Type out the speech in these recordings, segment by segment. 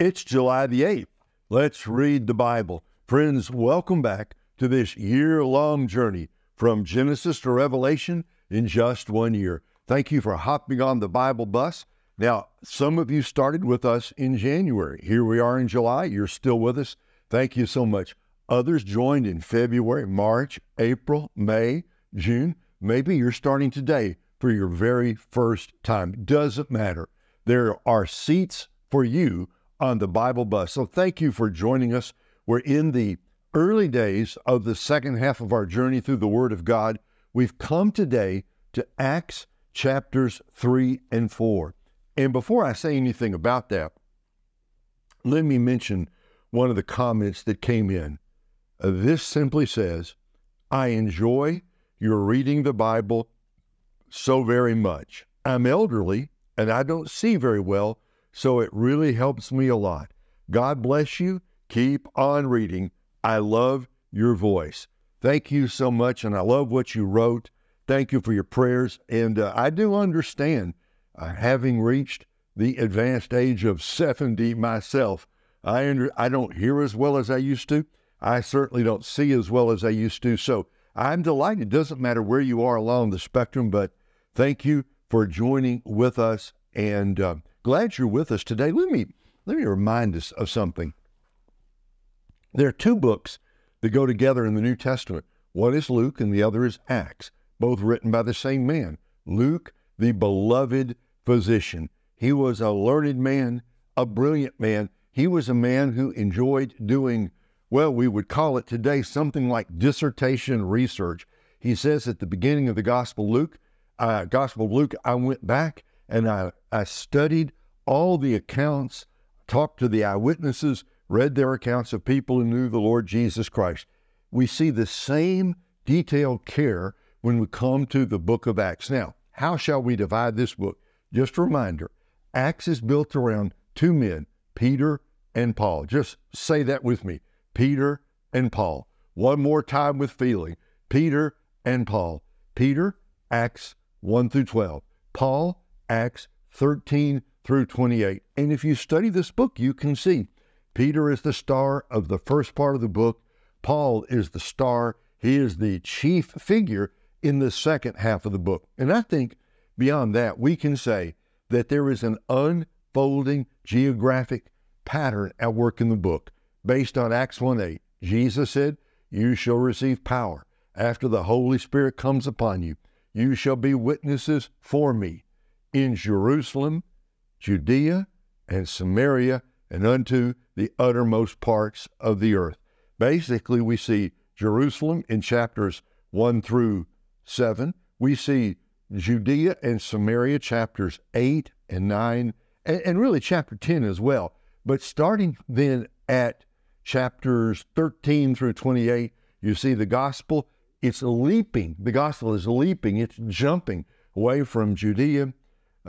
It's July the 8th. Let's read the Bible. Friends, welcome back to this year long journey from Genesis to Revelation in just one year. Thank you for hopping on the Bible bus. Now, some of you started with us in January. Here we are in July. You're still with us. Thank you so much. Others joined in February, March, April, May, June. Maybe you're starting today for your very first time. Doesn't matter. There are seats for you on the Bible bus. So thank you for joining us. We're in the early days of the second half of our journey through the Word of God. We've come today to Acts chapters 3 and 4. And before I say anything about that, let me mention one of the comments that came in. Uh, this simply says, I enjoy your reading the Bible so very much. I'm elderly and I don't see very well, so it really helps me a lot. God bless you. Keep on reading. I love your voice. Thank you so much, and I love what you wrote. Thank you for your prayers. And uh, I do understand, uh, having reached the advanced age of 70 myself, I, under, I don't hear as well as I used to. I certainly don't see as well as I used to. So I'm delighted. It doesn't matter where you are along the spectrum, but thank you for joining with us. And uh, glad you're with us today. Let me let me remind us of something. There are two books that go together in the New Testament. One is Luke and the other is Acts, both written by the same man. Luke, the beloved physician. He was a learned man, a brilliant man. He was a man who enjoyed doing, well, we would call it today something like dissertation research. He says at the beginning of the Gospel Luke, uh, Gospel of Luke, I went back and I, I studied all the accounts, talked to the eyewitnesses, read their accounts of people who knew the Lord Jesus Christ. We see the same detailed care when we come to the book of Acts. Now, how shall we divide this book? Just a reminder Acts is built around two men, Peter and Paul. Just say that with me Peter and Paul. One more time with feeling Peter and Paul. Peter, Acts 1 through 12. Paul, Acts 13 through 28. And if you study this book, you can see Peter is the star of the first part of the book. Paul is the star. He is the chief figure in the second half of the book. And I think beyond that, we can say that there is an unfolding geographic pattern at work in the book based on Acts 1 8. Jesus said, You shall receive power after the Holy Spirit comes upon you. You shall be witnesses for me in Jerusalem, Judea, and Samaria, and unto the uttermost parts of the earth. Basically, we see Jerusalem in chapters 1 through 7. We see Judea and Samaria, chapters 8 and 9, and, and really chapter 10 as well. But starting then at chapters 13 through 28, you see the gospel, it's leaping. The gospel is leaping, it's jumping away from Judea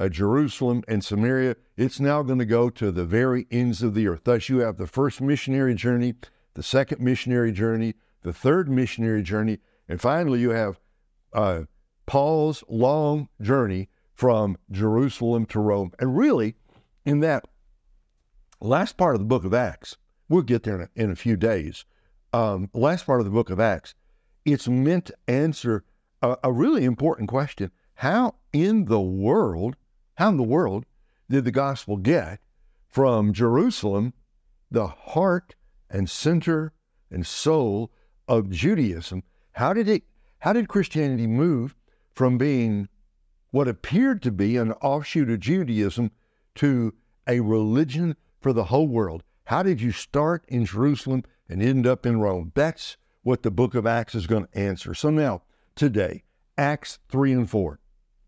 uh, Jerusalem and Samaria. It's now going to go to the very ends of the earth. Thus, you have the first missionary journey, the second missionary journey, the third missionary journey, and finally, you have uh, Paul's long journey from Jerusalem to Rome. And really, in that last part of the book of Acts, we'll get there in a, in a few days. Um, last part of the book of Acts, it's meant to answer a, a really important question. How in the world how in the world did the gospel get from Jerusalem, the heart and center and soul of Judaism? How did it how did Christianity move from being what appeared to be an offshoot of Judaism to a religion for the whole world? How did you start in Jerusalem and end up in Rome? That's what the book of Acts is going to answer. So now, today, Acts 3 and 4.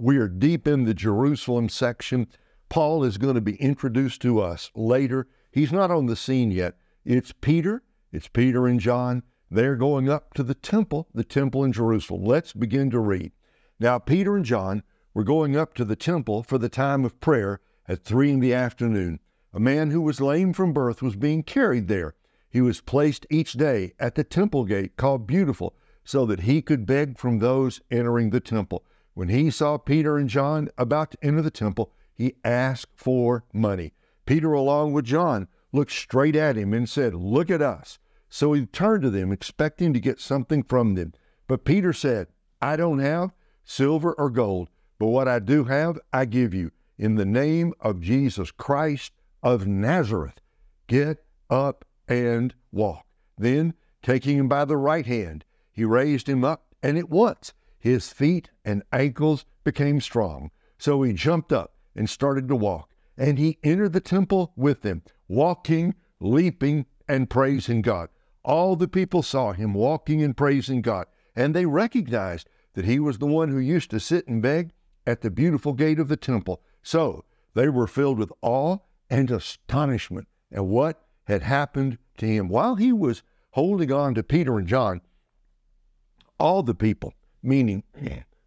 We are deep in the Jerusalem section. Paul is going to be introduced to us later. He's not on the scene yet. It's Peter. It's Peter and John. They're going up to the temple, the temple in Jerusalem. Let's begin to read. Now, Peter and John were going up to the temple for the time of prayer at three in the afternoon. A man who was lame from birth was being carried there. He was placed each day at the temple gate called Beautiful, so that he could beg from those entering the temple. When he saw Peter and John about to enter the temple, he asked for money. Peter, along with John, looked straight at him and said, Look at us. So he turned to them, expecting to get something from them. But Peter said, I don't have silver or gold, but what I do have, I give you. In the name of Jesus Christ of Nazareth, get up and walk. Then, taking him by the right hand, he raised him up, and at once his feet and ankles became strong. So he jumped up and started to walk. And he entered the temple with them, walking, leaping, and praising God. All the people saw him walking and praising God, and they recognized that he was the one who used to sit and beg at the beautiful gate of the temple. So they were filled with awe and astonishment at what had happened to him. While he was holding on to Peter and John, all the people, meaning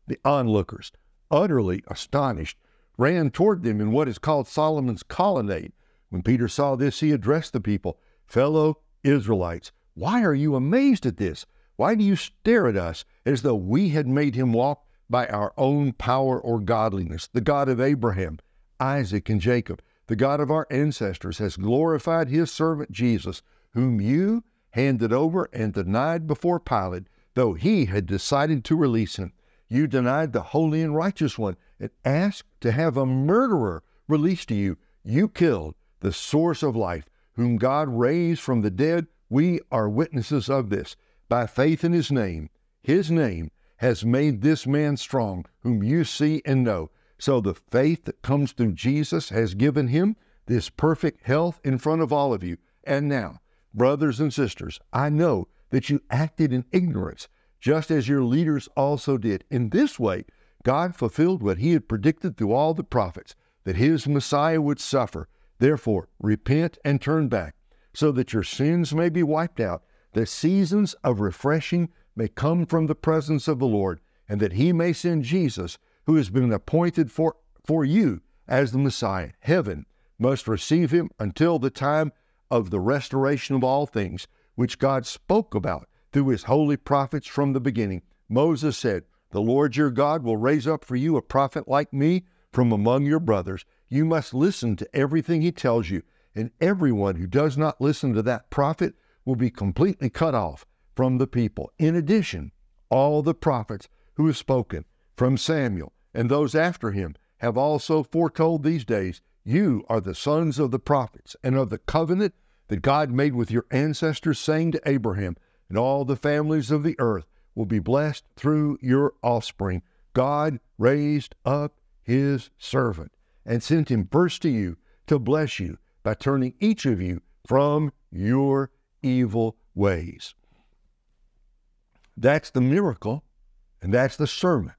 the onlookers, utterly astonished, ran toward them in what is called Solomon's colonnade. When Peter saw this, he addressed the people Fellow Israelites, why are you amazed at this? Why do you stare at us as though we had made him walk by our own power or godliness? The God of Abraham, Isaac, and Jacob, the God of our ancestors, has glorified his servant Jesus, whom you handed over and denied before Pilate, though he had decided to release him. You denied the holy and righteous one and asked to have a murderer released to you. You killed the source of life, whom God raised from the dead. We are witnesses of this by faith in his name. His name has made this man strong, whom you see and know. So the faith that comes through Jesus has given him this perfect health in front of all of you. And now, brothers and sisters, I know that you acted in ignorance, just as your leaders also did. In this way, God fulfilled what he had predicted through all the prophets, that his Messiah would suffer. Therefore, repent and turn back, so that your sins may be wiped out that seasons of refreshing may come from the presence of the Lord, and that he may send Jesus, who has been appointed for, for you as the Messiah. Heaven must receive him until the time of the restoration of all things, which God spoke about through his holy prophets from the beginning. Moses said, The Lord your God will raise up for you a prophet like me from among your brothers. You must listen to everything he tells you, and everyone who does not listen to that prophet will be completely cut off from the people. In addition, all the prophets who have spoken from Samuel and those after him have also foretold these days. You are the sons of the prophets and of the covenant that God made with your ancestors, saying to Abraham, and all the families of the earth will be blessed through your offspring. God raised up his servant and sent him first to you to bless you by turning each of you from your evil ways. That's the miracle, and that's the sermon.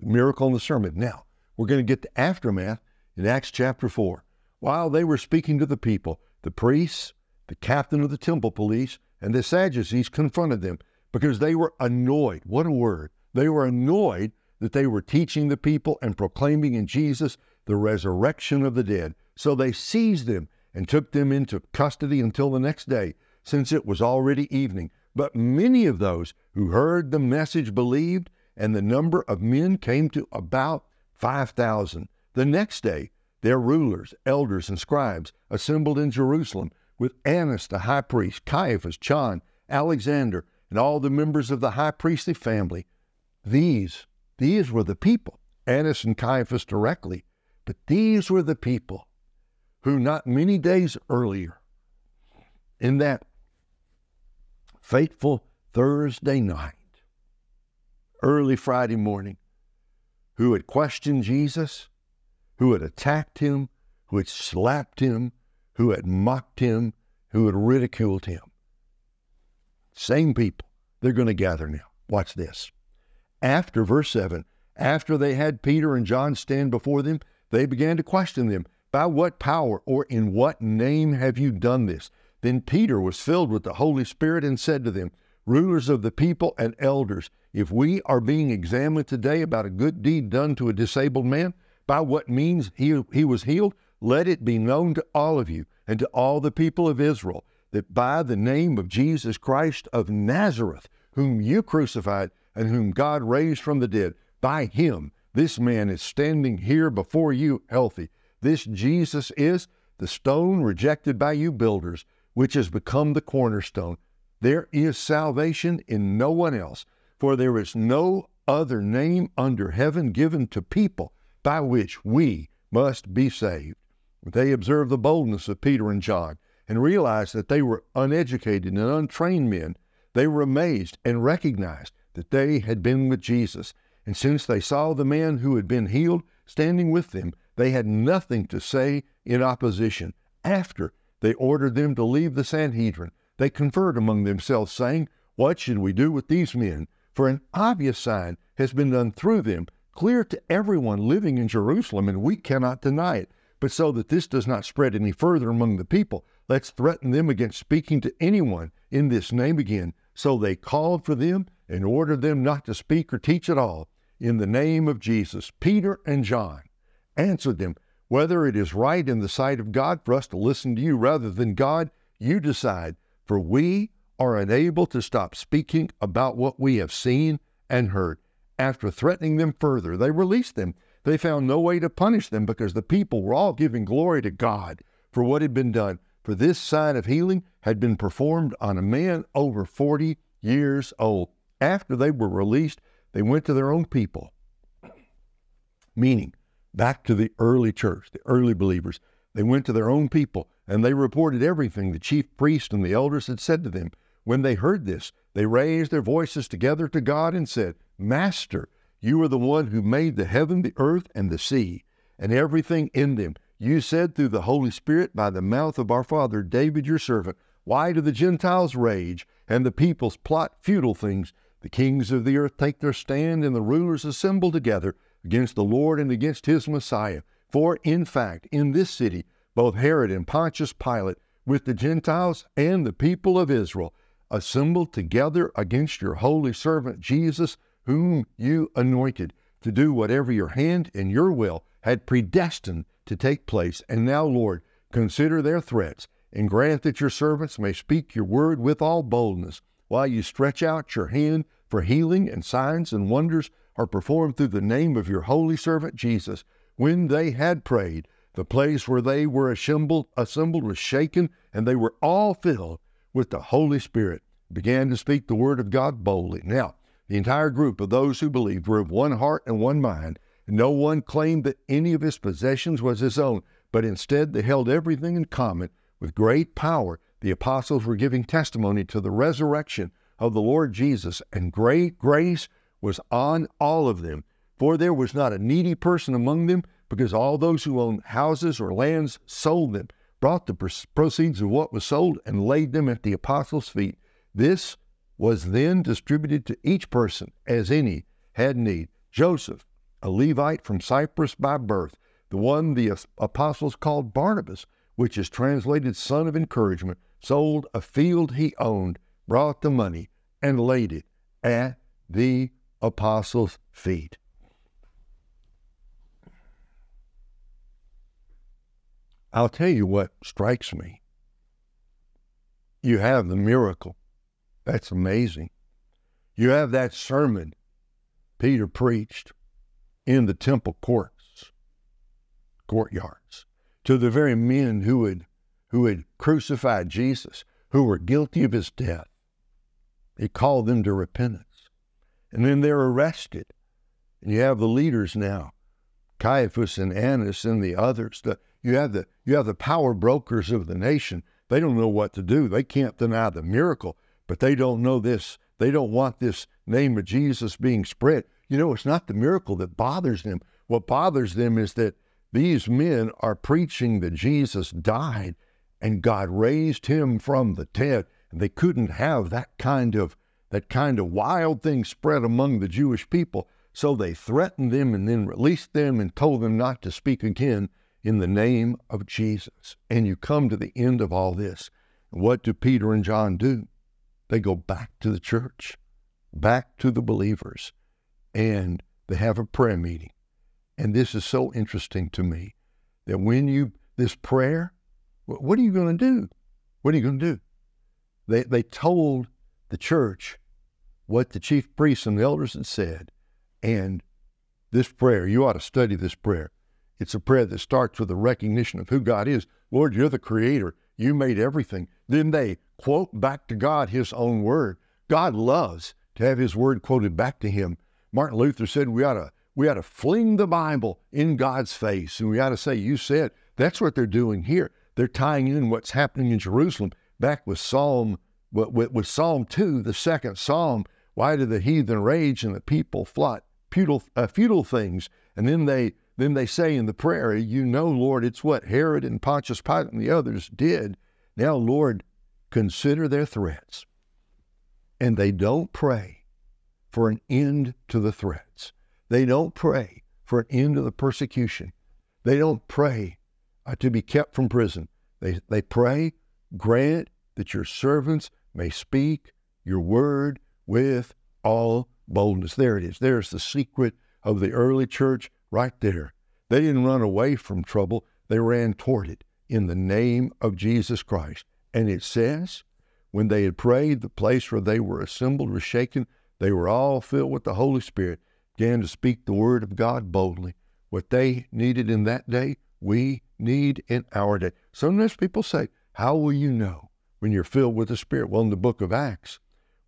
The miracle and the sermon. Now, we're going to get the aftermath in Acts chapter 4. While they were speaking to the people, the priests, the captain of the temple police, and the Sadducees confronted them because they were annoyed. What a word. They were annoyed that they were teaching the people and proclaiming in Jesus the resurrection of the dead. So they seized them and took them into custody until the next day since it was already evening. But many of those who heard the message believed, and the number of men came to about 5,000. The next day, their rulers, elders, and scribes assembled in Jerusalem with Annas the high priest, Caiaphas, John, Alexander, and all the members of the high priestly family. These, these were the people, Annas and Caiaphas directly, but these were the people who not many days earlier, in that fateful Thursday night, early Friday morning, who had questioned Jesus, who had attacked him, who had slapped him, who had mocked him, who had ridiculed him. Same people. They're going to gather now. Watch this. After verse 7, after they had Peter and John stand before them, they began to question them By what power or in what name have you done this? Then Peter was filled with the Holy Spirit and said to them, Rulers of the people and elders, if we are being examined today about a good deed done to a disabled man, by what means he, he was healed, let it be known to all of you and to all the people of Israel that by the name of Jesus Christ of Nazareth, whom you crucified and whom God raised from the dead, by him this man is standing here before you healthy. This Jesus is the stone rejected by you builders, which has become the cornerstone. There is salvation in no one else, for there is no other name under heaven given to people by which we must be saved. They observed the boldness of Peter and John and realized that they were uneducated and untrained men. They were amazed and recognized that they had been with Jesus. And since they saw the man who had been healed standing with them, they had nothing to say in opposition. After they ordered them to leave the Sanhedrin, they conferred among themselves, saying, What should we do with these men? For an obvious sign has been done through them, clear to everyone living in Jerusalem, and we cannot deny it. But so that this does not spread any further among the people, let's threaten them against speaking to anyone in this name again. So they called for them and ordered them not to speak or teach at all in the name of Jesus. Peter and John answered them, Whether it is right in the sight of God for us to listen to you rather than God, you decide, for we are unable to stop speaking about what we have seen and heard. After threatening them further, they released them. They found no way to punish them because the people were all giving glory to God for what had been done. For this sign of healing had been performed on a man over 40 years old. After they were released, they went to their own people, meaning back to the early church, the early believers. They went to their own people and they reported everything the chief priest and the elders had said to them. When they heard this, they raised their voices together to God and said, Master, you are the one who made the heaven, the earth, and the sea, and everything in them. You said through the Holy Spirit by the mouth of our father David your servant, Why do the Gentiles rage, and the peoples plot futile things? The kings of the earth take their stand, and the rulers assemble together against the Lord and against his Messiah. For in fact, in this city, both Herod and Pontius Pilate, with the Gentiles and the people of Israel, assembled together against your holy servant Jesus, whom you anointed to do whatever your hand and your will had predestined to take place. And now, Lord, consider their threats and grant that your servants may speak your word with all boldness while you stretch out your hand for healing and signs and wonders are performed through the name of your holy servant Jesus. When they had prayed, the place where they were assembled, assembled was shaken, and they were all filled with the Holy Spirit, began to speak the word of God boldly. Now, the entire group of those who believed were of one heart and one mind. No one claimed that any of his possessions was his own, but instead they held everything in common. With great power, the apostles were giving testimony to the resurrection of the Lord Jesus, and great grace was on all of them. For there was not a needy person among them, because all those who owned houses or lands sold them, brought the proceeds of what was sold, and laid them at the apostles' feet. This was then distributed to each person as any had need. Joseph, a Levite from Cyprus by birth, the one the apostles called Barnabas, which is translated son of encouragement, sold a field he owned, brought the money, and laid it at the apostles' feet. I'll tell you what strikes me. You have the miracle that's amazing. You have that sermon Peter preached in the temple courts, courtyards, to the very men who had, who had crucified Jesus, who were guilty of his death. He called them to repentance. And then they're arrested. And you have the leaders now, Caiaphas and Annas and the others. The, you, have the, you have the power brokers of the nation. They don't know what to do. They can't deny the miracle but they don't know this. They don't want this name of Jesus being spread. You know, it's not the miracle that bothers them. What bothers them is that these men are preaching that Jesus died and God raised him from the dead. And they couldn't have that kind of that kind of wild thing spread among the Jewish people. So they threatened them and then released them and told them not to speak again in the name of Jesus. And you come to the end of all this. What do Peter and John do? They go back to the church, back to the believers, and they have a prayer meeting. And this is so interesting to me that when you, this prayer, what are you going to do? What are you going to do? They, they told the church what the chief priests and the elders had said. And this prayer, you ought to study this prayer. It's a prayer that starts with a recognition of who God is. Lord, you're the creator. You made everything. Then they quote back to God his own word. God loves to have his word quoted back to him. Martin Luther said we ought to we ought to fling the Bible in God's face and we ought to say, You said. That's what they're doing here. They're tying in what's happening in Jerusalem back with Psalm with, with Psalm 2, the second Psalm. Why do the heathen rage and the people plot futile, uh, futile things? And then they then they say in the prayer, You know, Lord, it's what Herod and Pontius Pilate and the others did. Now, Lord, consider their threats. And they don't pray for an end to the threats. They don't pray for an end to the persecution. They don't pray uh, to be kept from prison. They, they pray, grant that your servants may speak your word with all boldness. There it is. There's the secret of the early church right there. They didn't run away from trouble, they ran toward it in the name of Jesus Christ. And it says, when they had prayed, the place where they were assembled was shaken. They were all filled with the Holy Spirit, began to speak the word of God boldly. What they needed in that day, we need in our day. Sometimes people say, How will you know when you're filled with the Spirit? Well, in the book of Acts,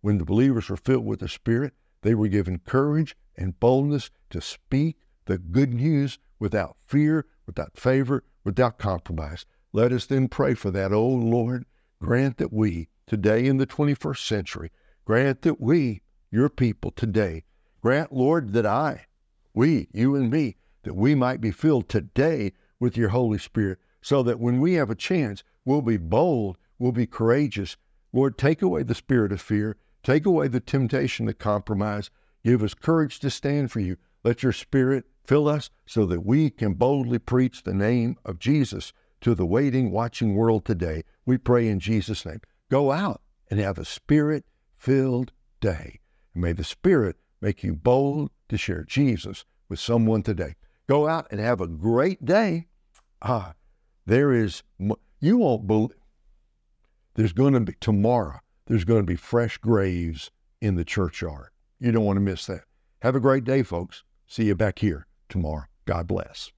when the believers were filled with the Spirit, they were given courage and boldness to speak the good news without fear, without favor, without compromise. Let us then pray for that. Oh Lord, grant that we, today in the 21st century, grant that we, your people today, grant, Lord, that I, we, you and me, that we might be filled today with your Holy Spirit, so that when we have a chance, we'll be bold, we'll be courageous. Lord, take away the spirit of fear, take away the temptation to compromise, give us courage to stand for you. Let your spirit fill us so that we can boldly preach the name of Jesus to the waiting, watching world today. We pray in Jesus' name. Go out and have a spirit filled day. And may the Spirit make you bold to share Jesus with someone today. Go out and have a great day. Ah, there is, you won't believe, there's going to be, tomorrow, there's going to be fresh graves in the churchyard. You don't want to miss that. Have a great day, folks. See you back here tomorrow. God bless.